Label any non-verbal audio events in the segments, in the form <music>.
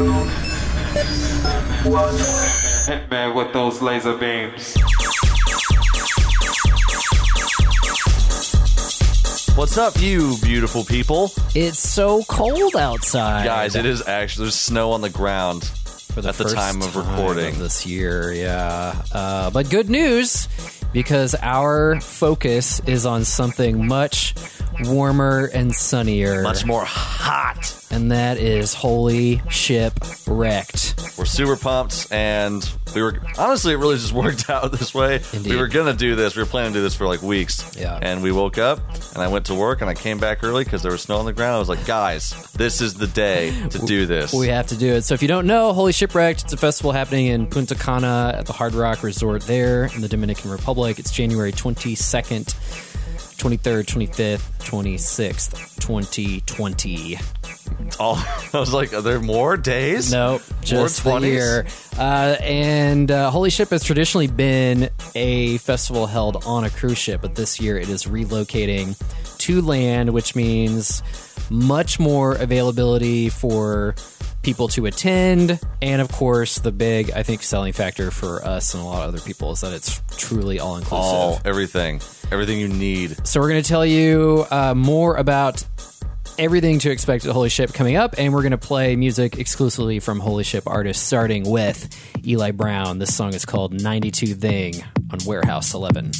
<laughs> me with those laser beams. What's up, you beautiful people? It's so cold outside. Guys, it is actually, there's snow on the ground for the at the time of time recording. of this year. Yeah, uh, but good news because our focus is on something much warmer and sunnier, Much more hot. And that is Holy Ship Wrecked. We're super pumped, and we were honestly, it really just <laughs> worked out this way. Indeed. We were gonna do this. We were planning to do this for like weeks. Yeah. And we woke up, and I went to work, and I came back early because there was snow on the ground. I was like, guys, this is the day to <laughs> do this. We have to do it. So if you don't know, Holy Shipwrecked, it's a festival happening in Punta Cana at the Hard Rock Resort there in the Dominican Republic. It's January 22nd, 23rd, 25th, 26th, 2020. All, <laughs> I was like, are there more days? Nope, just 20s? year. Uh, and uh, Holy Ship has traditionally been a festival held on a cruise ship, but this year it is relocating to land, which means much more availability for people to attend. And of course, the big, I think, selling factor for us and a lot of other people is that it's truly all inclusive. All everything, everything you need. So we're going to tell you uh, more about everything to expect at Holy Ship coming up, and we're going to play music exclusively from Holy Ship artists, starting with Eli Brown. This song is called 92 Thing on Warehouse 11.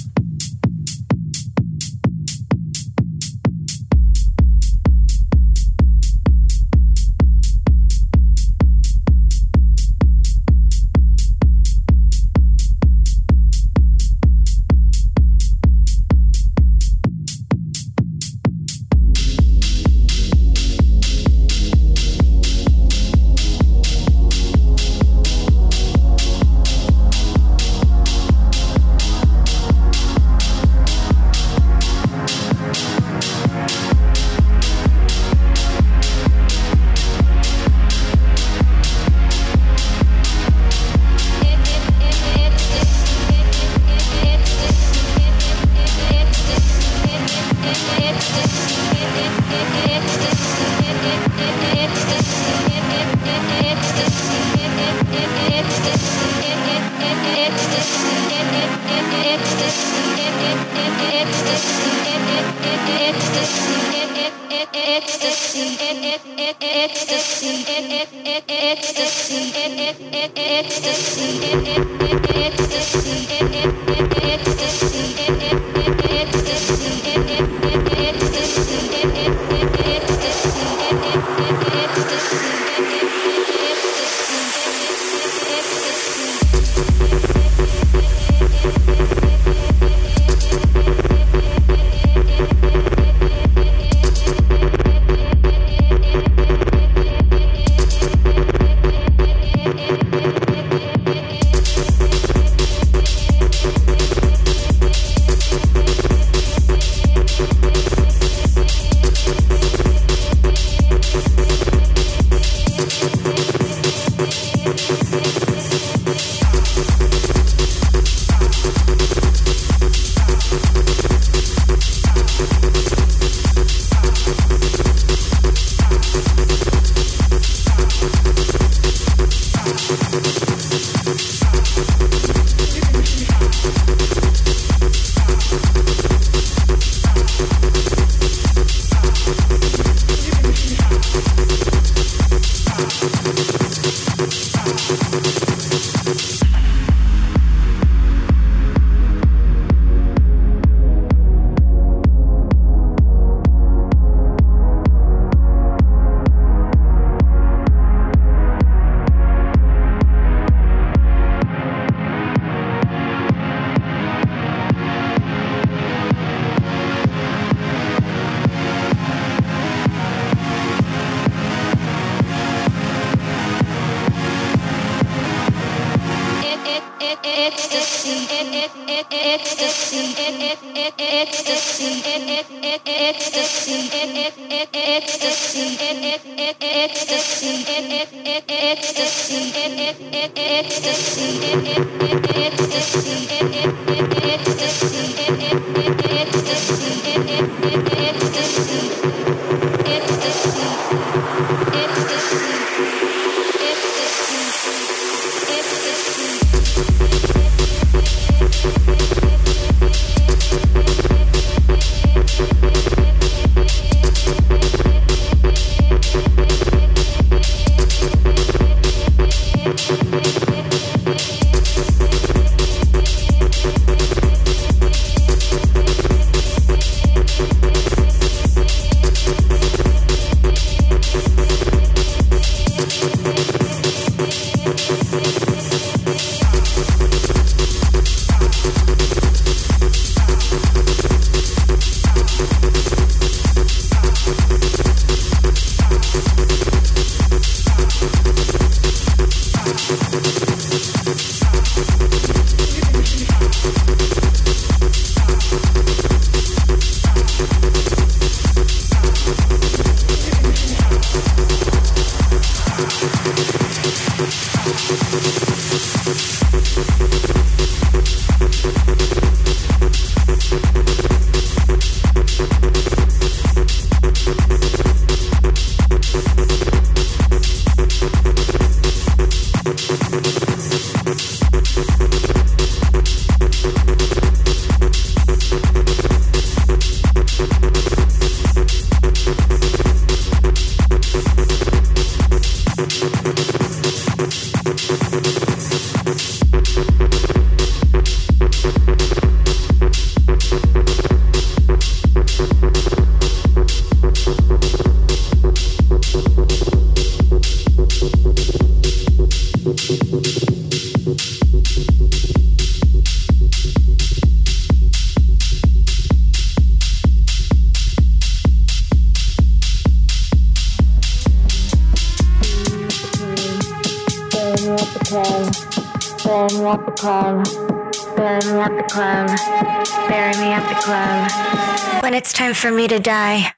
ecstasy. Ecstasy. Ecstasy. Ecstasy. For me to die,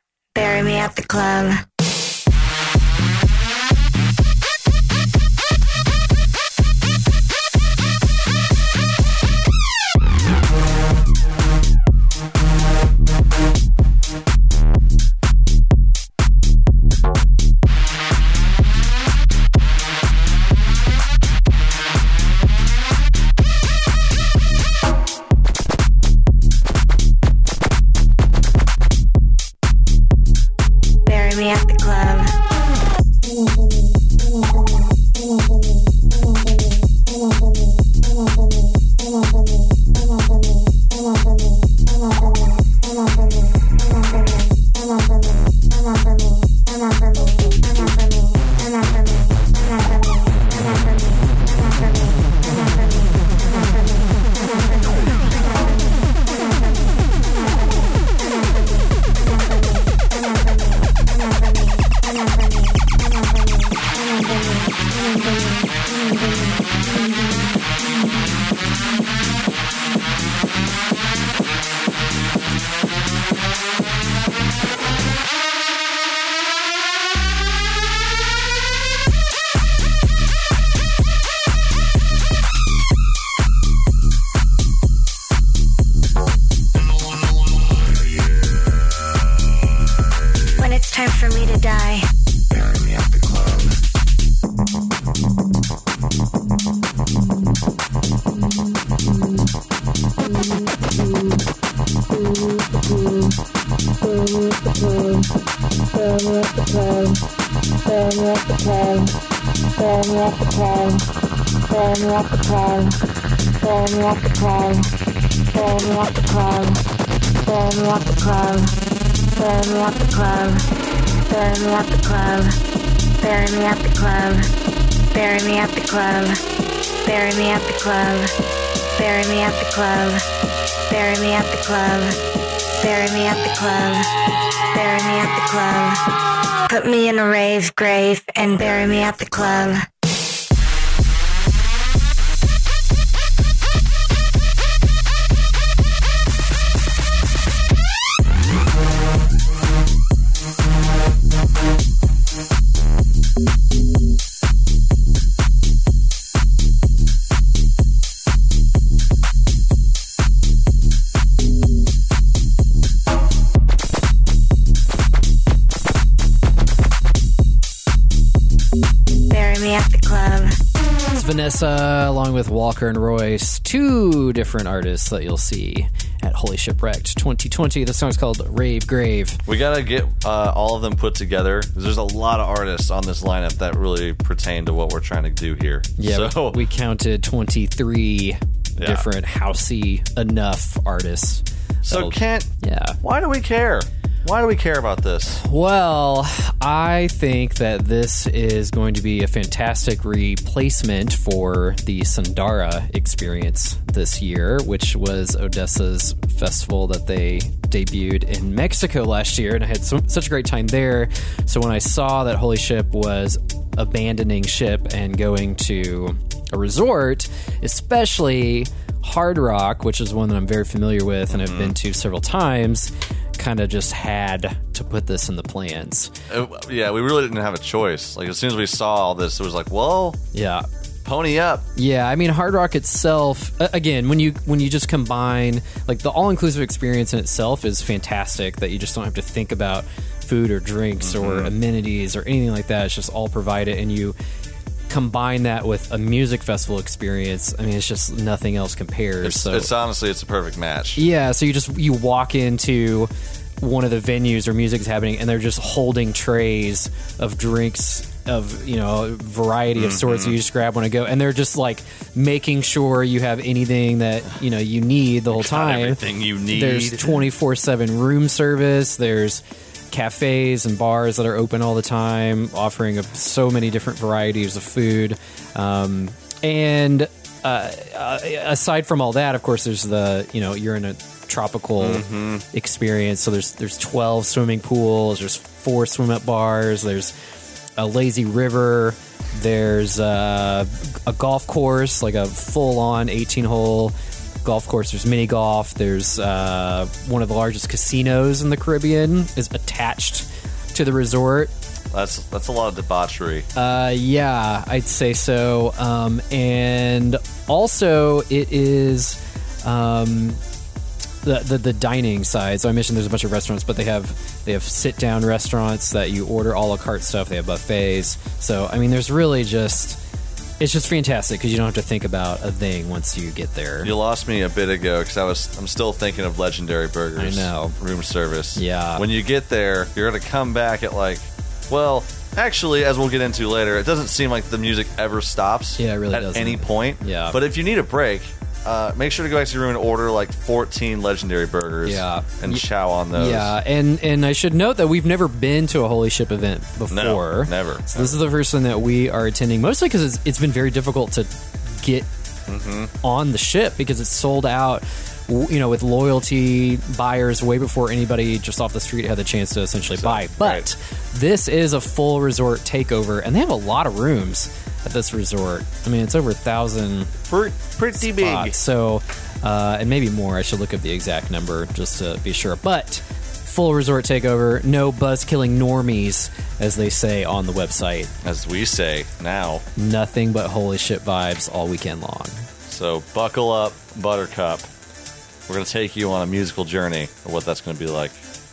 Bury me at the club. Bury me at the club. Bury me at the club. Put me in a rave grave and bury me at the club. VNSSA along with Walker and Royce, two different artists that you'll see at Holy Shipwrecked 2020. The song's called Rave Grave. We gotta get uh, all of them put together. There's a lot of artists on this lineup that really pertain to what we're trying to do here. Yeah, so we counted 23 Yeah. different housey enough artists. so Kent, Yeah. why do we care? Why do we care about this? Well, I think that this is going to be a fantastic replacement for the Sundara experience this year, which was ODESZA's festival that they debuted in Mexico last year, and I had so, such a great time there. So when I saw that Holy Ship was abandoning ship and going to a resort, especially Hard Rock, which is one that I'm very familiar with and I've been to several times, kind of just had to put this in the plans. Uh, yeah, we really didn't have a choice. Like as soon as we saw all this, it was like, well, Yeah. pony up. Yeah, I mean Hard Rock itself a- again, when you when you just combine like the all-inclusive experience in itself is fantastic that you just don't have to think about food or drinks or amenities or anything like that. It's just all provided and you combine that with a music festival experience. I mean, it's just nothing else compares. It's, so it's honestly, it's a perfect match. Yeah, so you just you walk into one of the venues where music's happening and they're just holding trays of drinks of you know a variety of sorts mm-hmm. you just grab one and go and they're just like making sure you have anything that you know you need the whole time everything you need. there's 24-7 room service there's cafes and bars that are open all the time offering a, so many different varieties of food um, and uh, uh, aside from all that, of course, there's the you know you're in a tropical experience. So there's there's 12 swimming pools. There's four swim up bars. There's a lazy river. There's uh, a golf course, like a full on 18 hole golf course. There's mini golf. There's uh, one of the largest casinos in the Caribbean is attached to the resort. That's that's a lot of debauchery. Uh, yeah, I'd say so. Um, and also, it is um, the, the the dining side. So I mentioned there's a bunch of restaurants, but they have they have sit down restaurants that you order a la carte stuff. They have buffets. So I mean, there's really just it's just fantastic because you don't have to think about a thing once you get there. You lost me a bit ago because I was I'm still thinking of legendary burgers. I know. room service. Yeah. When you get there, you're gonna come back at like, well, actually, as we'll get into later, it doesn't seem like the music ever stops. Yeah, it really at doesn't. any point. Yeah. But if you need a break. Uh, make sure to go back to your room and order like 14 legendary burgers Yeah. and chow on those. Yeah, and and I should note that we've never been to a Holy Ship event before. never. So this is the first one that we are attending, mostly because it's, it's been very difficult to get Mm-hmm. on the ship because it's sold out. You know, with loyalty buyers way before anybody just off the street had the chance to essentially buy. But right. this is a full resort takeover, and they have a lot of rooms at this resort. I mean, it's over a thousand Pretty, pretty spots. So, uh, and maybe more. I should look up the exact number just to be sure. But full resort takeover, no buzz killing normies, as they say on the website. as we say now. Nothing but holy shit vibes all weekend long. So buckle up, Buttercup. We're gonna take you on a musical journey of what that's gonna be like.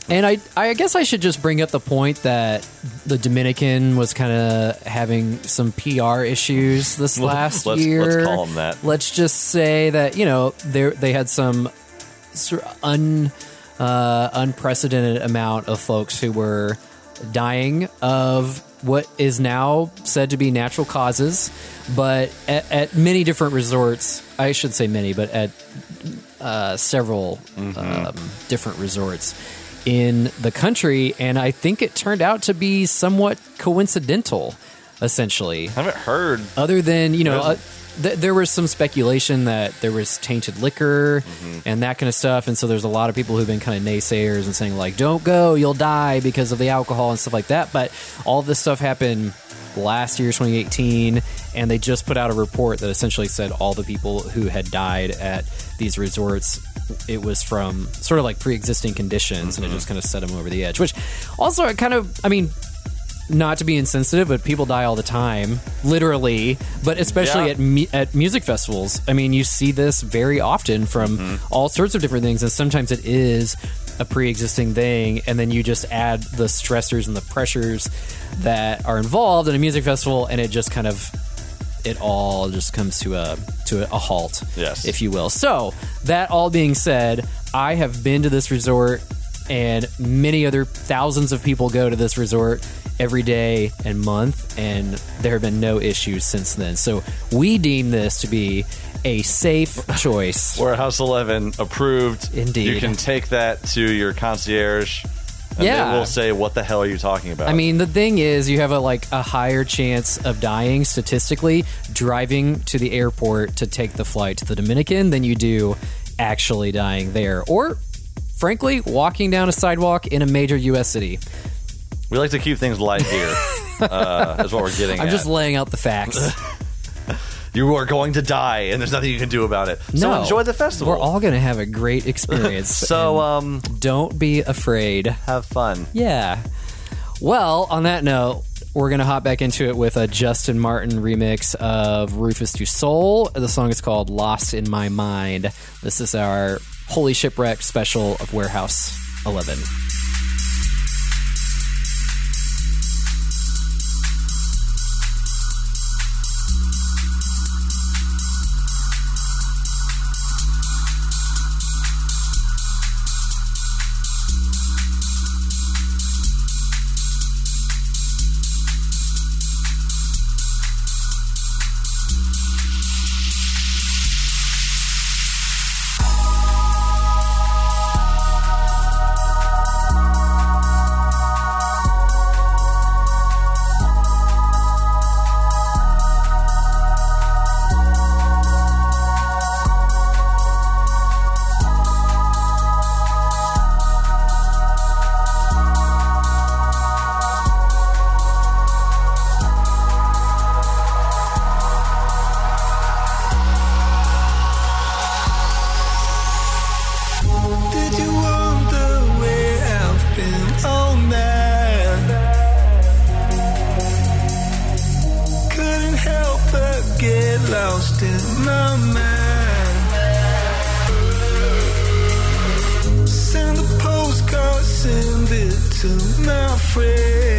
And I, I guess I should just bring up the point that the Dominican was kind of having some PR issues this last let's, year. Let's call them that. let's just say that you know they they had some sort of un uh, unprecedented amount of folks who were dying of what is now said to be natural causes, but at, at many different resorts, I should say many, but at uh, several um, different resorts in the country, and I think it turned out to be somewhat coincidental, essentially I haven't heard. other than you know uh, th- there was some speculation that there was tainted liquor Mm-hmm. and that kind of stuff and so there's a lot of people who've been kind of naysayers and saying like don't go you'll die because of the alcohol and stuff like that but all this stuff happened last year 2018 and they just put out a report that essentially said all the people who had died at these resorts it was from sort of like pre-existing conditions and it just kind of set them over the edge which also it kind of i mean not to be insensitive, but people die all the time, literally. But especially Yeah. at mu- at music festivals. I mean, you see this very often from Mm-hmm. all sorts of different things, and sometimes it is a pre-existing thing, and then you just add the stressors and the pressures that are involved in a music festival, and it just kind of it all just comes to a to a, halt, Yes. if you will. So that all being said, I have been to this resort, and many other thousands of people go to this resort every day and month, and there have been no issues since then. So we deem this to be a safe <laughs> choice. Warehouse 11 approved. Indeed. You can take that to your concierge and Yeah. they will say, What the hell are you talking about? I mean, the thing is, you have a like a higher chance of dying statistically driving to the airport to take the flight to the Dominican than you do actually dying there, or frankly, walking down a sidewalk in a major U.S. city. we like to keep things light here. <laughs> uh, that's what we're getting I'm at. just laying out the facts. <laughs> you are going to die, and there's nothing you can do about it. So no, enjoy the festival. We're all going to have a great <laughs> experience. so um, don't be afraid. have fun. Yeah. Well, on that note, we're going to hop back into it with a Justin Martin remix of RÜFÜS DU SOL. The song is called Lost in My Mind. This is our Holy Shipwreck special of Warehouse 11. Get lost in my mind. Send a postcard, send it to my friends.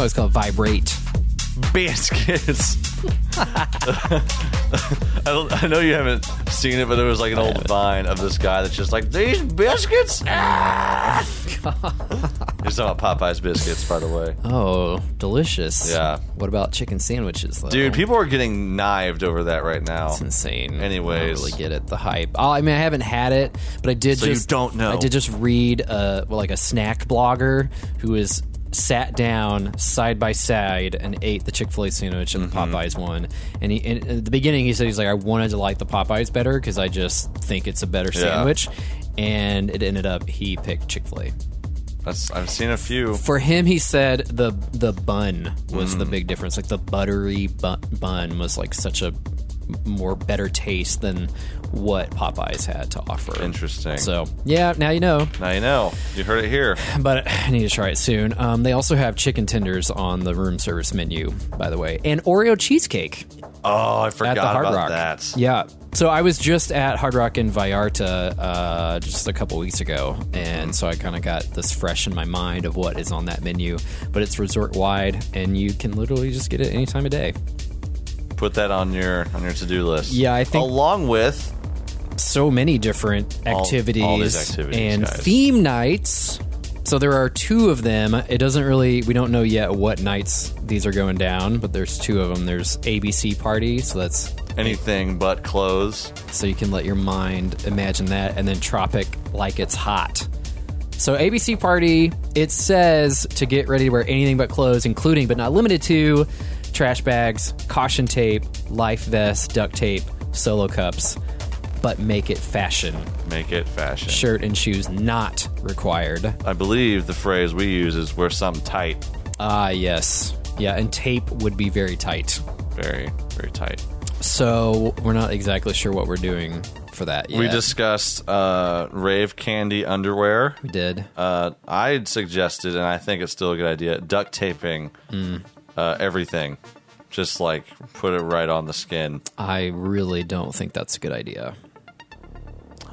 song's called Vibrate. biscuits. I, don't, I know you haven't seen it, but there was like an old vine of this guy that's just like these biscuits. <laughs> Ah! You're talking about Popeye's biscuits, by the way. Oh, delicious. Yeah. What about chicken sandwiches, though? Dude, people are getting knived over that right now. It's insane. Anyways. I don't really get it. The hype. Oh, I mean, I haven't had it, but I did So you just don't know. I did just read uh, well, like a snack blogger who is sat down side by side and ate the Chick Fil A sandwich and the Mm-hmm. Popeyes one. And he, and at the beginning, he said he's like, I wanted to like the Popeyes better because I just think it's a better Yeah. sandwich. And it ended up he picked Chick Fil A. That's, I've seen a few. For him, he said the the bun was Mm. the big difference. Like the buttery bu- bun was like such a more better taste than what Popeyes had to offer. Interesting. So yeah, now you know. Now you know. You heard it here. <laughs> But I need to try it soon. Um, they also have chicken tenders on the room service menu, by the way, and Oreo cheesecake Oh, I at forgot the Hard about Rock. that. Yeah. So I was just at Hard Rock in Vallarta uh, just a couple weeks ago, and so I kind of got this fresh in my mind of what is on that menu. But it's resort wide, and you can literally just get it any time of day. Put that on your on your to do list. Yeah, I think- along with So many different All- activities, all these activities, and guys. theme nights. So there are two of them. It doesn't really. We don't know yet what nights these are going down, but there's two of them. There's ABC party, so that's anything but clothes. so you can let your mind imagine that and then tropic like it's hot so abc party it says to get ready to wear anything but clothes including but not limited to trash bags caution tape life vest duct tape solo cups but make it fashion Make it fashion. shirt and shoes not required I believe the phrase we use is wear something tight. ah yes yeah and tape would be very tight very very tight. So we're not exactly sure what we're doing for that yet. We discussed uh, rave candy underwear. we did. Uh, I suggested, and I think it's still a good idea, duct taping Mm. uh, everything. Just like put it right on the skin. I really don't think that's a good idea.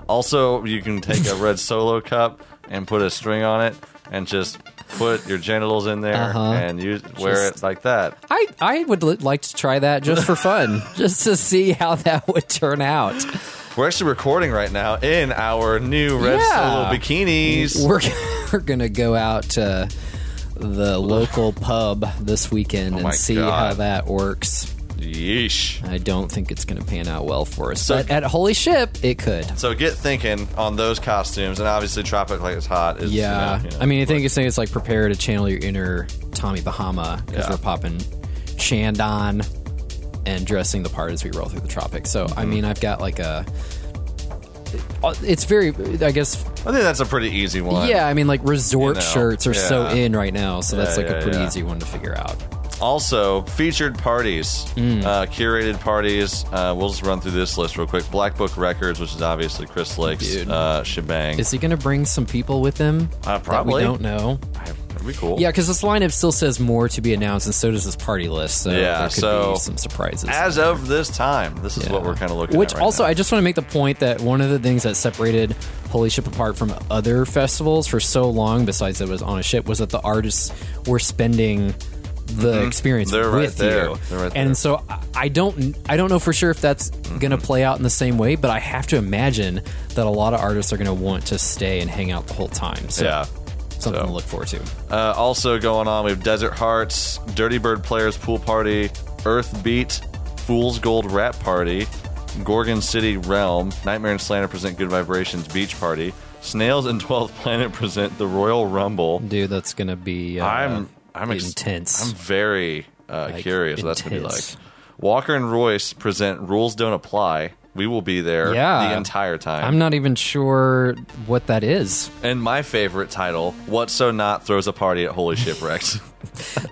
Also, you can take a red <laughs> solo cup and put a string on it and just put your genitals in there Uh-huh. and you wear it like that. I I would li- like to try that just for fun, <laughs> just to see how that would turn out. We're actually recording right now in our new red Yeah. solo bikinis. We're <laughs> we're gonna go out to the local pub this weekend Oh my and see God. how that works. Yeesh. I don't think it's going to pan out well for us, So- but at Holy Ship, it could. So get thinking on those costumes, and obviously Tropic Like It's Hot is. you Yeah, know, you know, I mean, I think it's saying it's like prepare to channel your inner Tommy Bahama because Yeah. we're popping Chandon and dressing the part as we roll through the tropics. So, Mm-hmm. I mean, I've got like a. It's very, I guess, I think that's a pretty easy one. yeah. I mean, like resort You know, shirts are so in right now, so that's like yeah, a pretty yeah. easy one to figure out. Also, featured parties, Mm. uh, curated parties. Uh, we'll just run through this list real quick. Black Book Records, which is obviously Chris Lake's uh, shebang. Is he going to bring some people with him? Uh, That probably. we don't know. That'd be cool. Yeah, because this lineup still says more to be announced, and so does this party list. So Yeah, there could so be some surprises. As of this time, this is Yeah. what we're kind of looking Which at. right also, now. I just want to make the point that one of the things that separated Holy Ship apart from other festivals for so long, besides that it was on a ship, was that the artists were spending the experience Mm-hmm. They're right with there. you. They're right and so I- I don't, I don't know for sure if that's Mm-hmm. going to play out in the same way, but I have to imagine that a lot of artists are going to want to stay and hang out the whole time. So yeah. something So- to look forward to. Uh, also going on, we have Desert Hearts, Dirty Bird Players Pool Party, Earth Beat, Fool's Gold Rap Party, Gorgon City Realm, Nightmare and Slander present Good Vibrations Beach Party, Snails and <laughs> 12th Planet present the Royal Rumble. Dude, that's going to be. Uh, I'm I'm ex- intense. I'm very uh, Like, curious what that's gonna be like. intense. Walker and Royce present Rules Don't Apply. We will be there Yeah. the entire time. I'm not even sure what that is. and my favorite title, What So Not throws a party at Holy Shipwrecks. <laughs>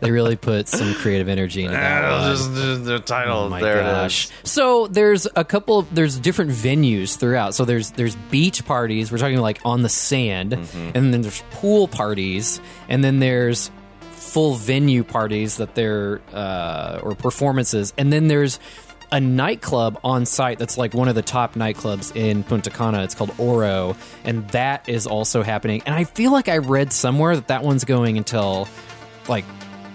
They really put some creative energy into that one. Just- just the title. Oh my there gosh! it So there's a couple. There's different venues throughout. So there's there's beach parties. We're talking like on the sand, Mm-hmm. and then there's pool parties, and then there's full venue parties that they're uh, or performances, and then there's a nightclub on site that's like one of the top nightclubs in Punta Cana. It's called Oro, and that is also happening. And I feel like I read somewhere that that one's going until like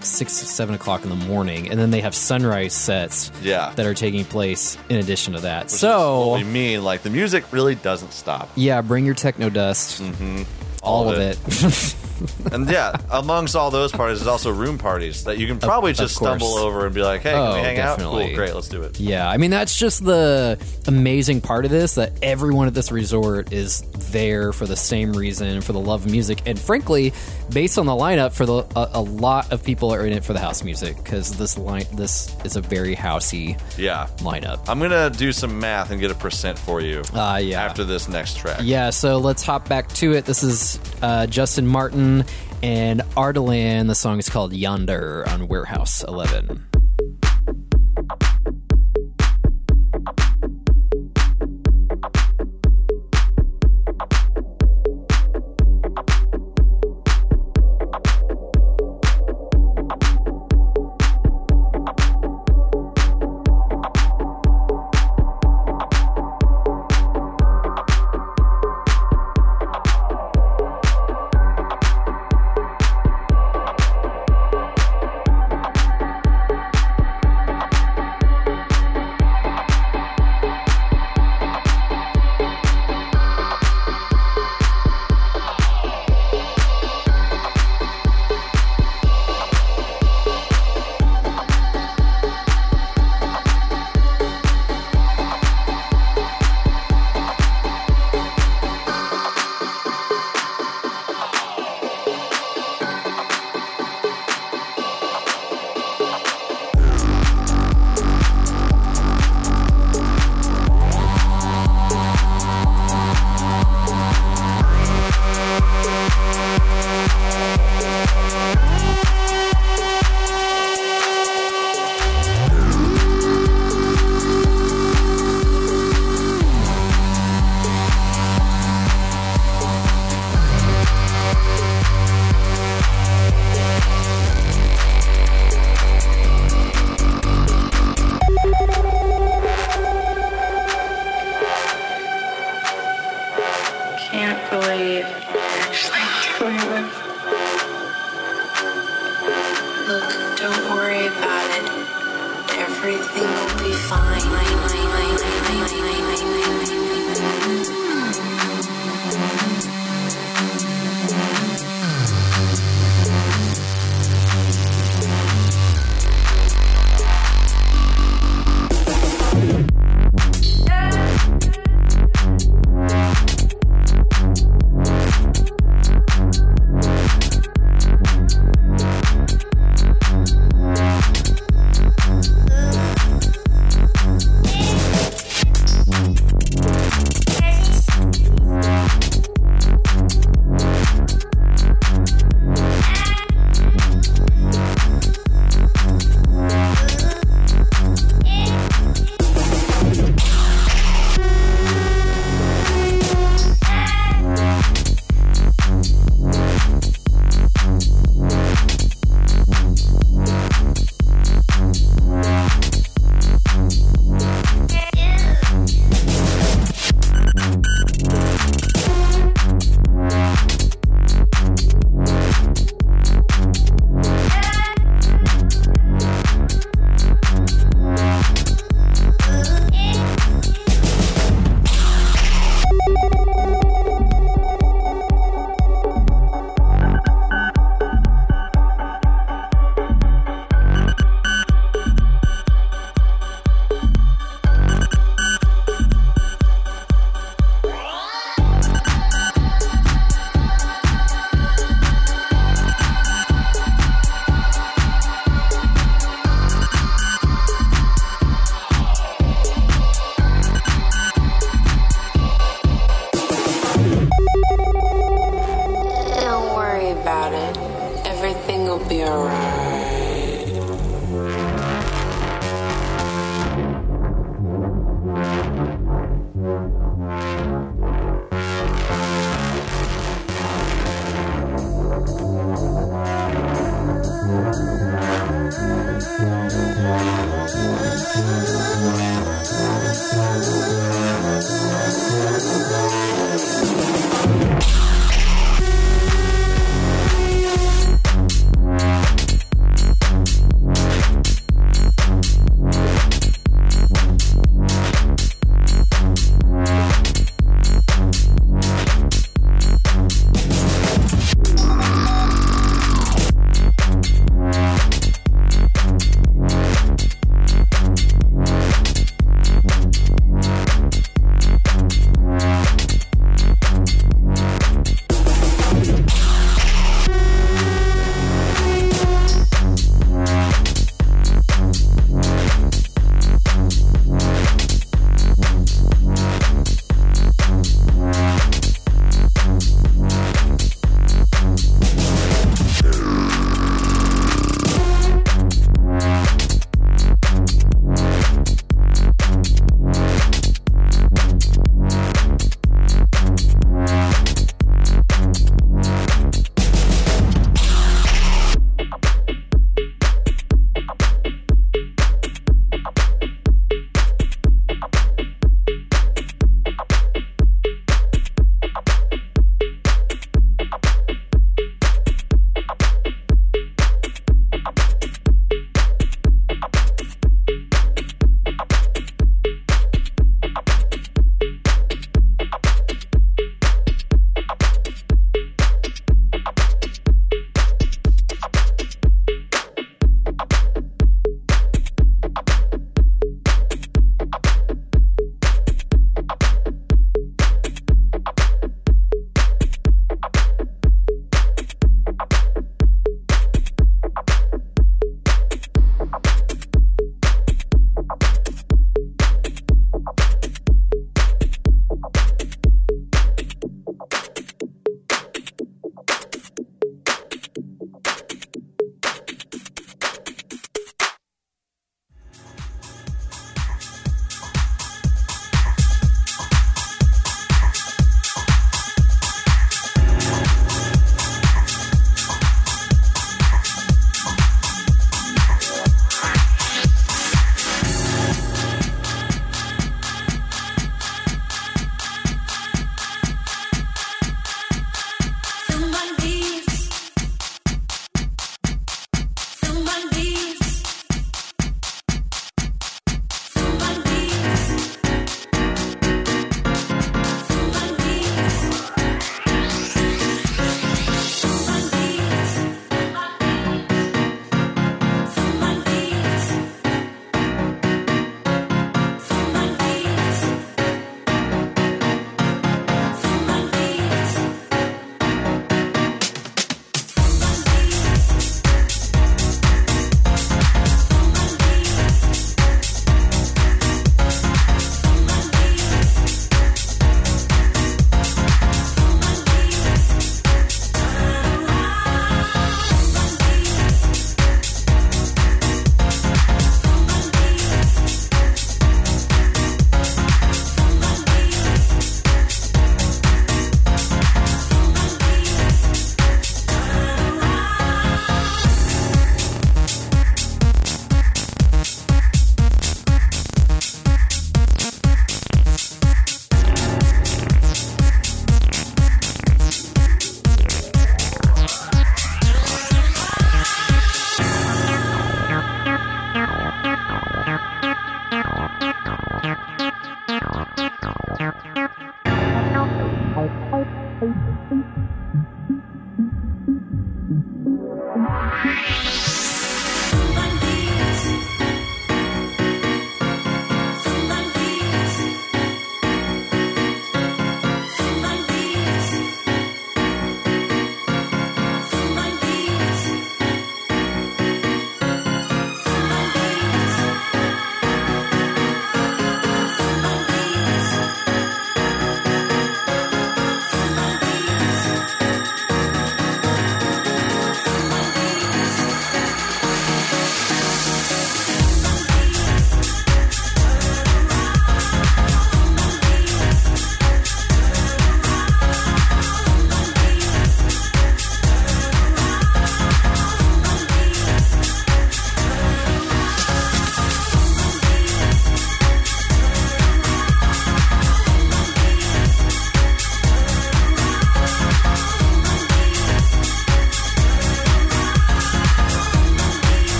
six, seven o'clock in the morning, and then they have sunrise sets Yeah. that are taking place in addition to that. What so we mean, like the music really doesn't stop. yeah, bring your techno dust, Mm-hmm. All, All of of it. <laughs> And yeah, amongst all those parties, there's also room parties that you can probably of just course. stumble over and be like, "Hey, Oh, can we hang definitely. out? Cool, great, let's do it." Yeah, I mean that's just the amazing part of this that everyone at this resort is there for the same reason, for the love of music, and frankly, based on the lineup, for the a, a lot of people are in it for the house music because this line this is a very housey Yeah, lineup. I'm gonna do some math and get a percent for you. Uh, yeah. After this next track. Yeah, so let's hop back to it. This is uh, Justin Martin and Ardalan. The song is called Yonder on Warehouse 11.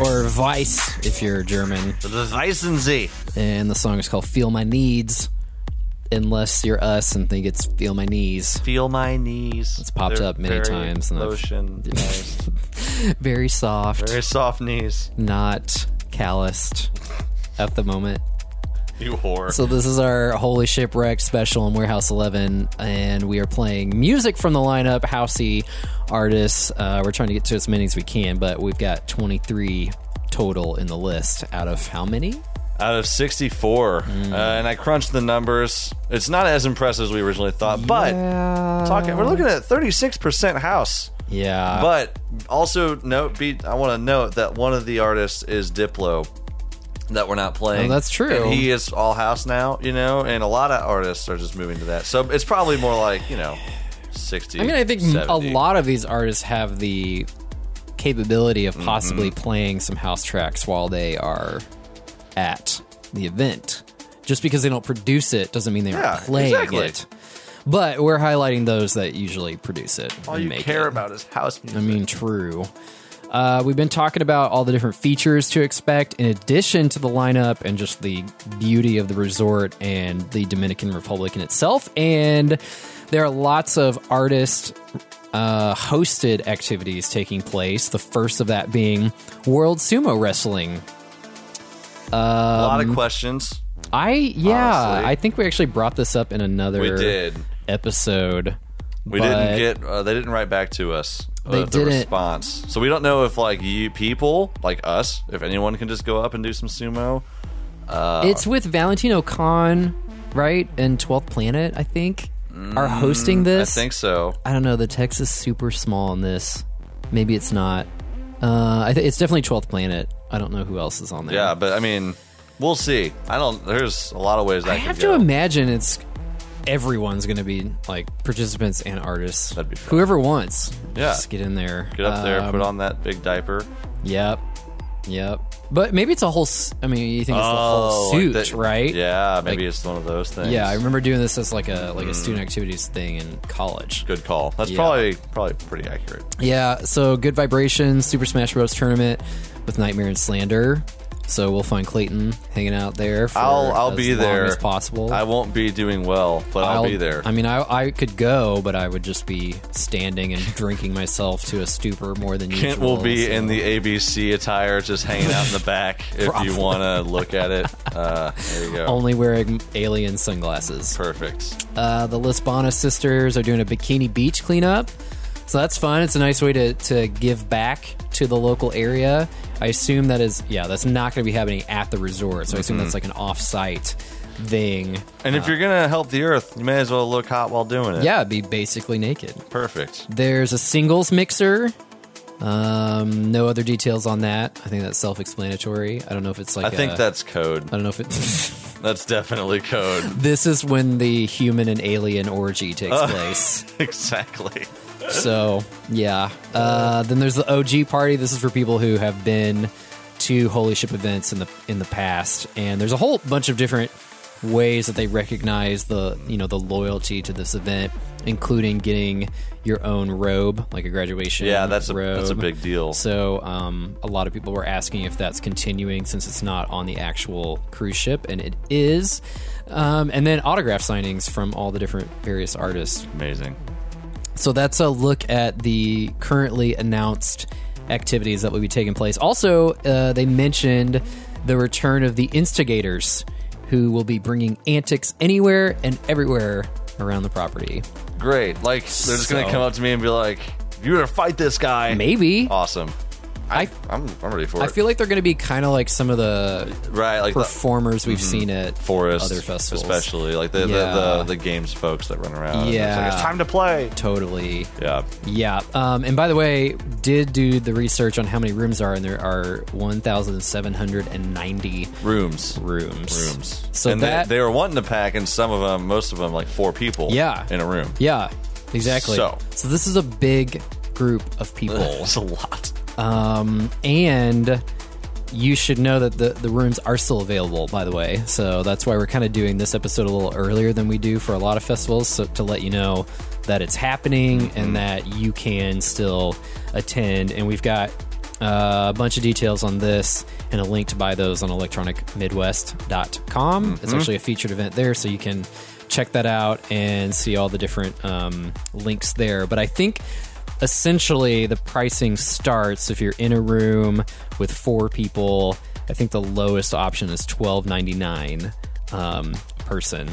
Or Weiss if you're German. The Weissensee. And the song is called Feel My Needs. Unless you're us and think it's Feel My Knees. Feel my knees. It's popped They're up many very times and I've- Lotion. <laughs> <laughs> Very soft, very soft knees. not calloused at the moment. <laughs> You whore. So this is our Holy Shipwreck special in Warehouse 11, and we are playing music from the lineup, housey artists. Uh, we're trying to get to as many as we can, but we've got 23 total in the list out of how many? out of 64 Mm. uh, and i crunched the numbers it's not as impressive as we originally thought but talking we're looking at 36% house Yeah. but also note be i want to note that one of the artists is diplo that we're not playing Oh, that's true. and he is all house now you know and a lot of artists are just moving to that so it's probably more like you know 60 I mean, I think 70. a lot of these artists have the capability of possibly Mm-hmm. playing some house tracks while they are at the event. Just because they don't produce it doesn't mean they Yeah, aren't playing exactly. it. But we're highlighting those that usually produce it. all you care it. about is house music I mean, true. Uh, we've been talking about all the different features to expect in addition to the lineup and just the beauty of the resort and the Dominican Republic in itself. And there are lots of artist uh, hosted activities taking place. The first of that being World Sumo Wrestling. a lot um, of questions I, yeah, Honestly. I think we actually brought this up in another we did episode. We didn't get. Uh, they didn't write back to us. They the didn't. response. So we don't know if like you people like us, if anyone can just go up and do some sumo. It's with Valentino Khan, right? And 12th Planet, I think, are hosting this. Mm, I think so. I don't know. The text is super small on this. Maybe it's not. Uh, I th- it's definitely 12th Planet. I don't know who else is on there. Yeah, but I mean, we'll see. I don't. There's a lot of ways that I could have go. to imagine it's everyone's going to be like participants and artists. That'd be fun. Whoever wants. Yeah. Just get in there. Get up there, Um, put on that big diaper. Yep. Yep. But maybe it's a whole. I mean, you think it's the Oh, whole like suit, that- right? Yeah, maybe Like- it's one of those things. Yeah, I remember doing this as like a like a Mm. student activities thing in college. Good call. That's Yeah. probably probably pretty accurate. Yeah, so Good Vibrations Super Smash Bros. tournament with Nightmare and Slander. So we'll find Clayton hanging out there. For I'll I'll as be long there as possible. I won't be doing well, but I'll, be there. I mean, I, I could go, but I would just be standing and drinking myself to a stupor more than usual. Kent will be so- in the ABC attire, just hanging out in the back. if Probably. you want to look at it, <laughs> uh, there you go. only wearing alien sunglasses. Perfect. Uh, the Lisbona sisters are doing a bikini beach cleanup. So that's fun. It's a nice way to, to give back to the local area. I assume that is, yeah, that's not going to be happening at the resort. So I assume that's mm-hmm. like an off site thing. And if uh, you're gonna help the Earth, you may as well look hot while doing it. Yeah, be basically naked. Perfect. There's a singles mixer. Um, no other details on that. I think that's self explanatory. I don't know if it's like I think a- that's code. I don't know if it. <laughs> That's definitely code. this is when the human and alien orgy takes uh, place. <laughs> exactly. So yeah. Uh, then there's the OG party. This is for people who have been to Holy Ship events in the in the past, and there's a whole bunch of different ways that they recognize the you know the loyalty to this event, including getting your own robe, like a graduation. Yeah, that's a that's a big deal. So um, a lot of people were asking if that's continuing since it's not on the actual cruise ship, and it is. Um, and then autograph signings from all the different various artists. Amazing. So that's a look at the currently announced activities that will be taking place. Also, uh, they mentioned the return of the instigators, who will be bringing antics anywhere and everywhere around the property. Great. Like they're just gonna So- come up to me and be like, "You're gonna fight this guy." Maybe. Awesome. I I'm I'm ready for it. I feel like they're going to be kind of like some of the right, like the performers we've seen at forest, other festivals. especially like the, Yeah. the, the the games folks that run around. Yeah. it's, like, it's time to play. Totally. Yeah, Yeah. Um, and by the way, did do the research on how many rooms are, and there are 1,790 rooms, rooms. rooms. So and that they, they were wanting to pack, and some of them, most of them, like four people. Yeah. in a room. Yeah, exactly. So. so this is a big group of people. <laughs> It's a lot. Um, and you should know that the, the rooms are still available, by the way. So that's why we're kind of doing this episode a little earlier than we do for a lot of festivals, so to let you know that it's happening Mm-hmm. and that you can still attend. And we've got Uh, a bunch of details on this and a link to buy those on electronicmidwest.com. It's actually a featured event there, so you can check that out and see all the different um, links there. But I think essentially the pricing starts if you're in a room with four people. I think the lowest option is twelve ninety nine um, person.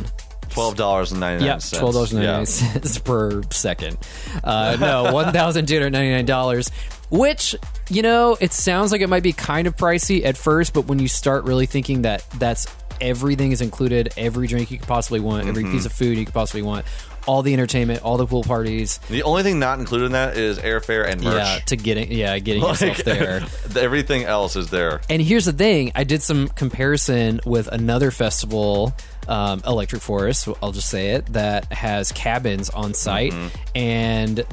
Twelve dollars and ninety nine Yeah, cents. twelve dollars ninety nine cents <laughs> per second. Uh, no, <laughs> one thousand two hundred ninety nine dollars. Which you know, it sounds like it might be kind of pricey at first, but when you start really thinking that that's everything is included, every drink you could possibly want, every Mm-hmm. piece of food you could possibly want, all the entertainment, all the pool parties, The only thing not included in that is airfare and merch. yeah, to getting yeah, getting yourself <laughs> there. everything else is there. And here's the thing: I did some comparison with another festival, um, Electric Forest. I'll just say it that has cabins on site, and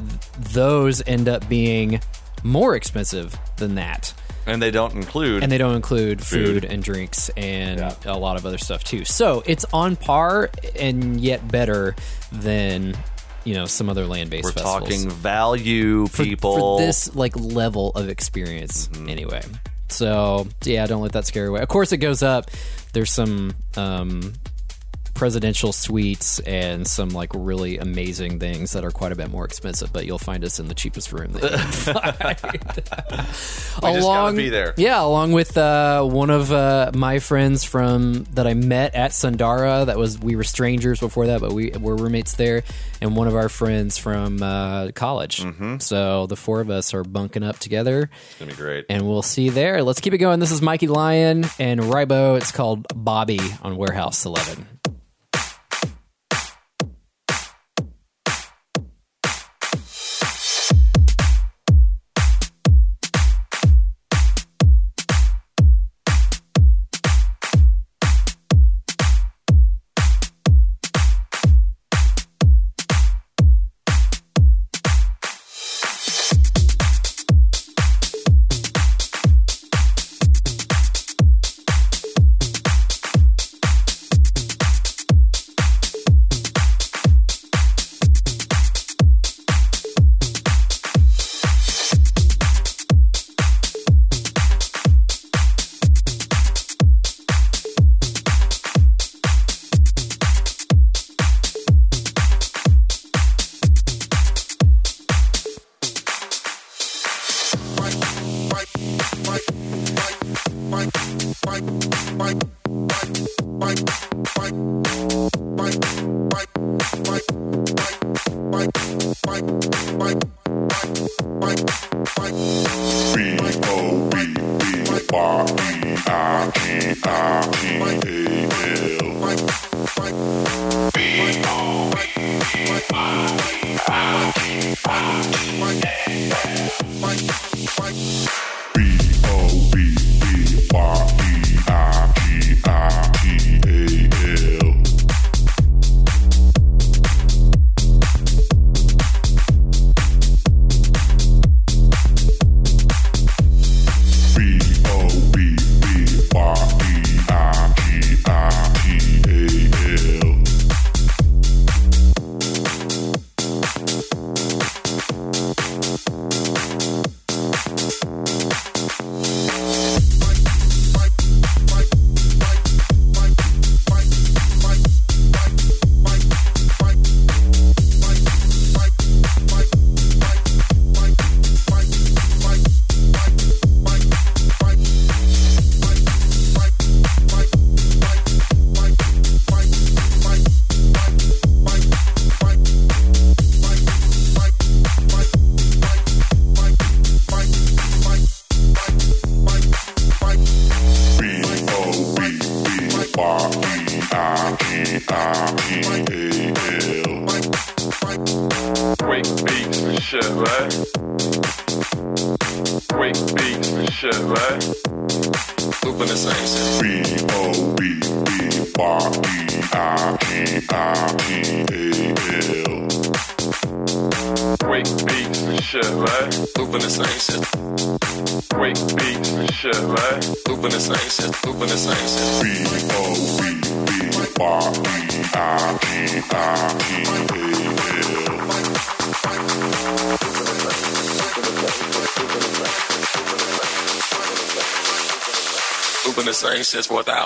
those end up being more expensive than that. And they don't include. And they don't include food, Food. and drinks and Yeah. a lot of other stuff too. So it's on par and yet better than you know some other land-based. we're festivals talking value, for, people. for this like level of experience Mm-hmm. anyway so yeah don't let that scare you away of course it goes up there's some um presidential suites and some like really amazing things that are quite a bit more expensive but you'll find us in the cheapest room that you can <laughs> gotta be there. yeah along with uh, one of uh, my friends from that i met at sundara that was we were strangers before that but we were roommates there and one of our friends from uh, college. Mm-hmm. so the four of us are bunking up together. It's gonna be great. and we'll see there. Let's keep it going. This is mikey Lion and ribo it's called bobby on warehouse 11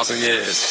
thousand years.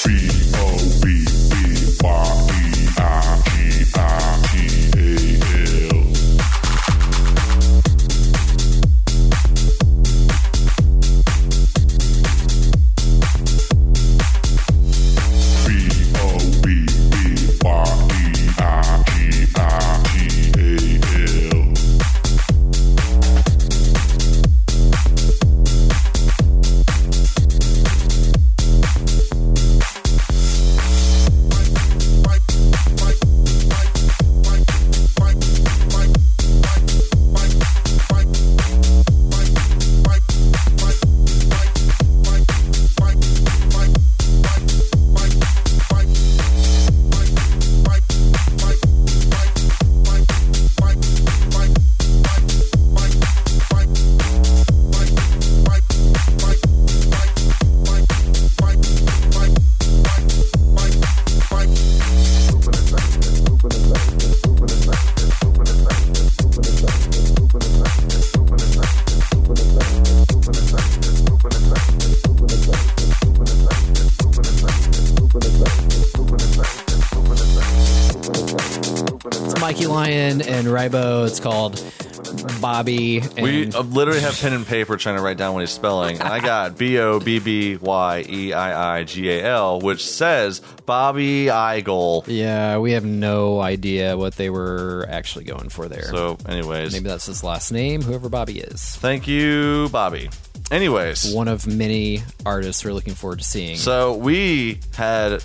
Lion and Ribo. It's called Bobby. And We uh, literally have pen and paper trying to write down what he's spelling. And I got <laughs> B O B B Y E I I G A L, which says Bobby Eigel. yeah, we have no idea what they were actually going for there. So, anyways, Maybe that's his last name, whoever Bobby is. thank you, Bobby. Anyways, One of many artists we're looking forward to seeing. so we had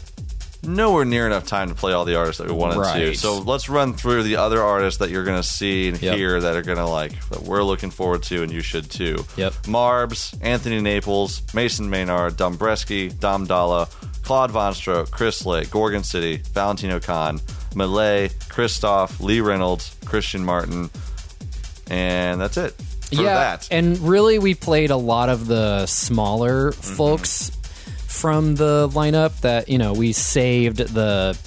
nowhere near enough time to play all the artists that we wanted to. So let's run through the other artists that you're going to see and Yep. hear that are going to like that we're looking forward to, and you should too. Yep. Marbs, Anthony Naples, Mason Maynard, Dombresky, Dom Dolla, Claude Von Stroke, Chris Lake, Gorgon City, Valentino Khan, Malaa, Christoph, Lee Reynolds, Christian Martin, and that's it. For yeah, that. and really, we played a lot of the smaller Mm-hmm. folks from the lineup. That you know, we saved the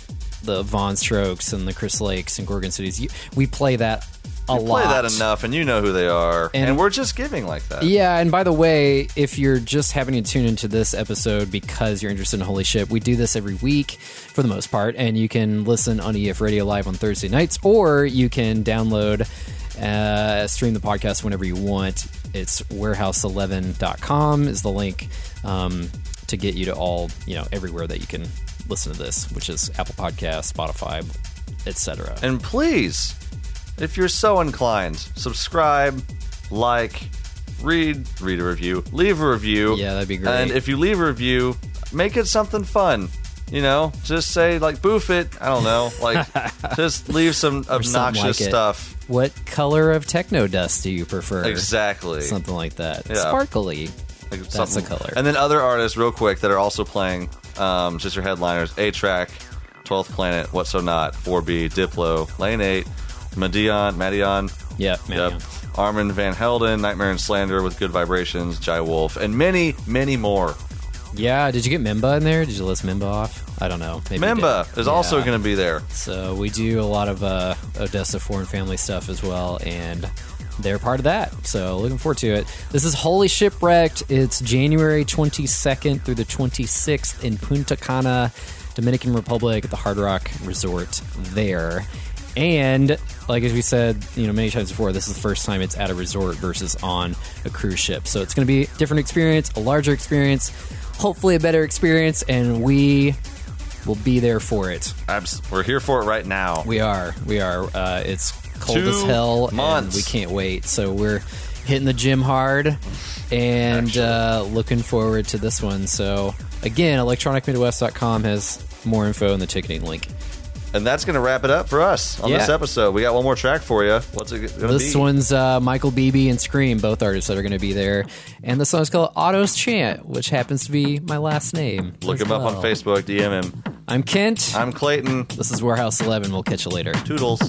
the Von Strokes and the Chris Lakes and Gorgon Cities. We play that a We lot. play that enough, and you know who they are, and, And- we're just giving like that. Yeah, and by the way, if you're just having to tune into this episode because you're interested in Holy Ship, we do this every week for the most part, and you can listen on EF Radio Live on Thursday nights, or you can download, uh, stream the podcast whenever you want. It's warehouse11.com is the link um, to get you to all, you know, everywhere that you can listen to this, which is Apple Podcasts, Spotify, etc. And please, if you're so inclined, subscribe, like, read, read a review, leave a review. Yeah, that'd be great. And if you leave a review, make it something fun. You know, just say like "boof it." I don't know, like <laughs> just leave some obnoxious like stuff. What color of techno dust do you prefer? Exactly. Something like that. Yeah. Sparkly. Like That's something- the color. And then other artists, real quick, that are also playing, um, just your headliners: A-Trak, Twelfth Planet, What So Not, 4B, Diplo, Lane Eight, Madeon, Madeon, Yeah, Yep. Armand Van Helden, Nightmare and Slander with Good Vibrations, Jai Wolf, and many, many more. Yeah, did you get Memba in there? Did you list Memba off? I don't know. Maybe Memba did. is also going to be there. So we do a lot of uh, ODESZA foreign family stuff as well, and they're part of that. So looking forward to it. This is Holy Shipwrecked. It's January 22nd through the 26th in Punta Cana, Dominican Republic, at the Hard Rock Resort there. And like as we said, you know, many times before, this is the first time it's at a resort versus on a cruise ship. So it's going to be a different experience, a larger experience, hopefully a better experience, and we will be there for it. Abs- We're here for it right now. We are. We are. Uh, it's cold Two as hell, months. and we can't wait. So we're hitting the gym hard and uh, looking forward to this one. So again, electronicmidwest.com has more info in the ticketing link. And that's going to wrap it up for us on this episode. We got one more track for you. What's it going to be? This one's uh, Michael Beebe and Scream, both artists that are going to be there, and the song is called Otto's Chant, which happens to be my last name. Look him up on. Facebook, DM him. I'm Kent. I'm Clayton. this is Warehouse Eleven. We'll catch you later. Toodles.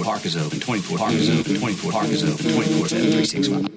24 Park is open. 24 Park is open. 24 Park is open. 24 7 365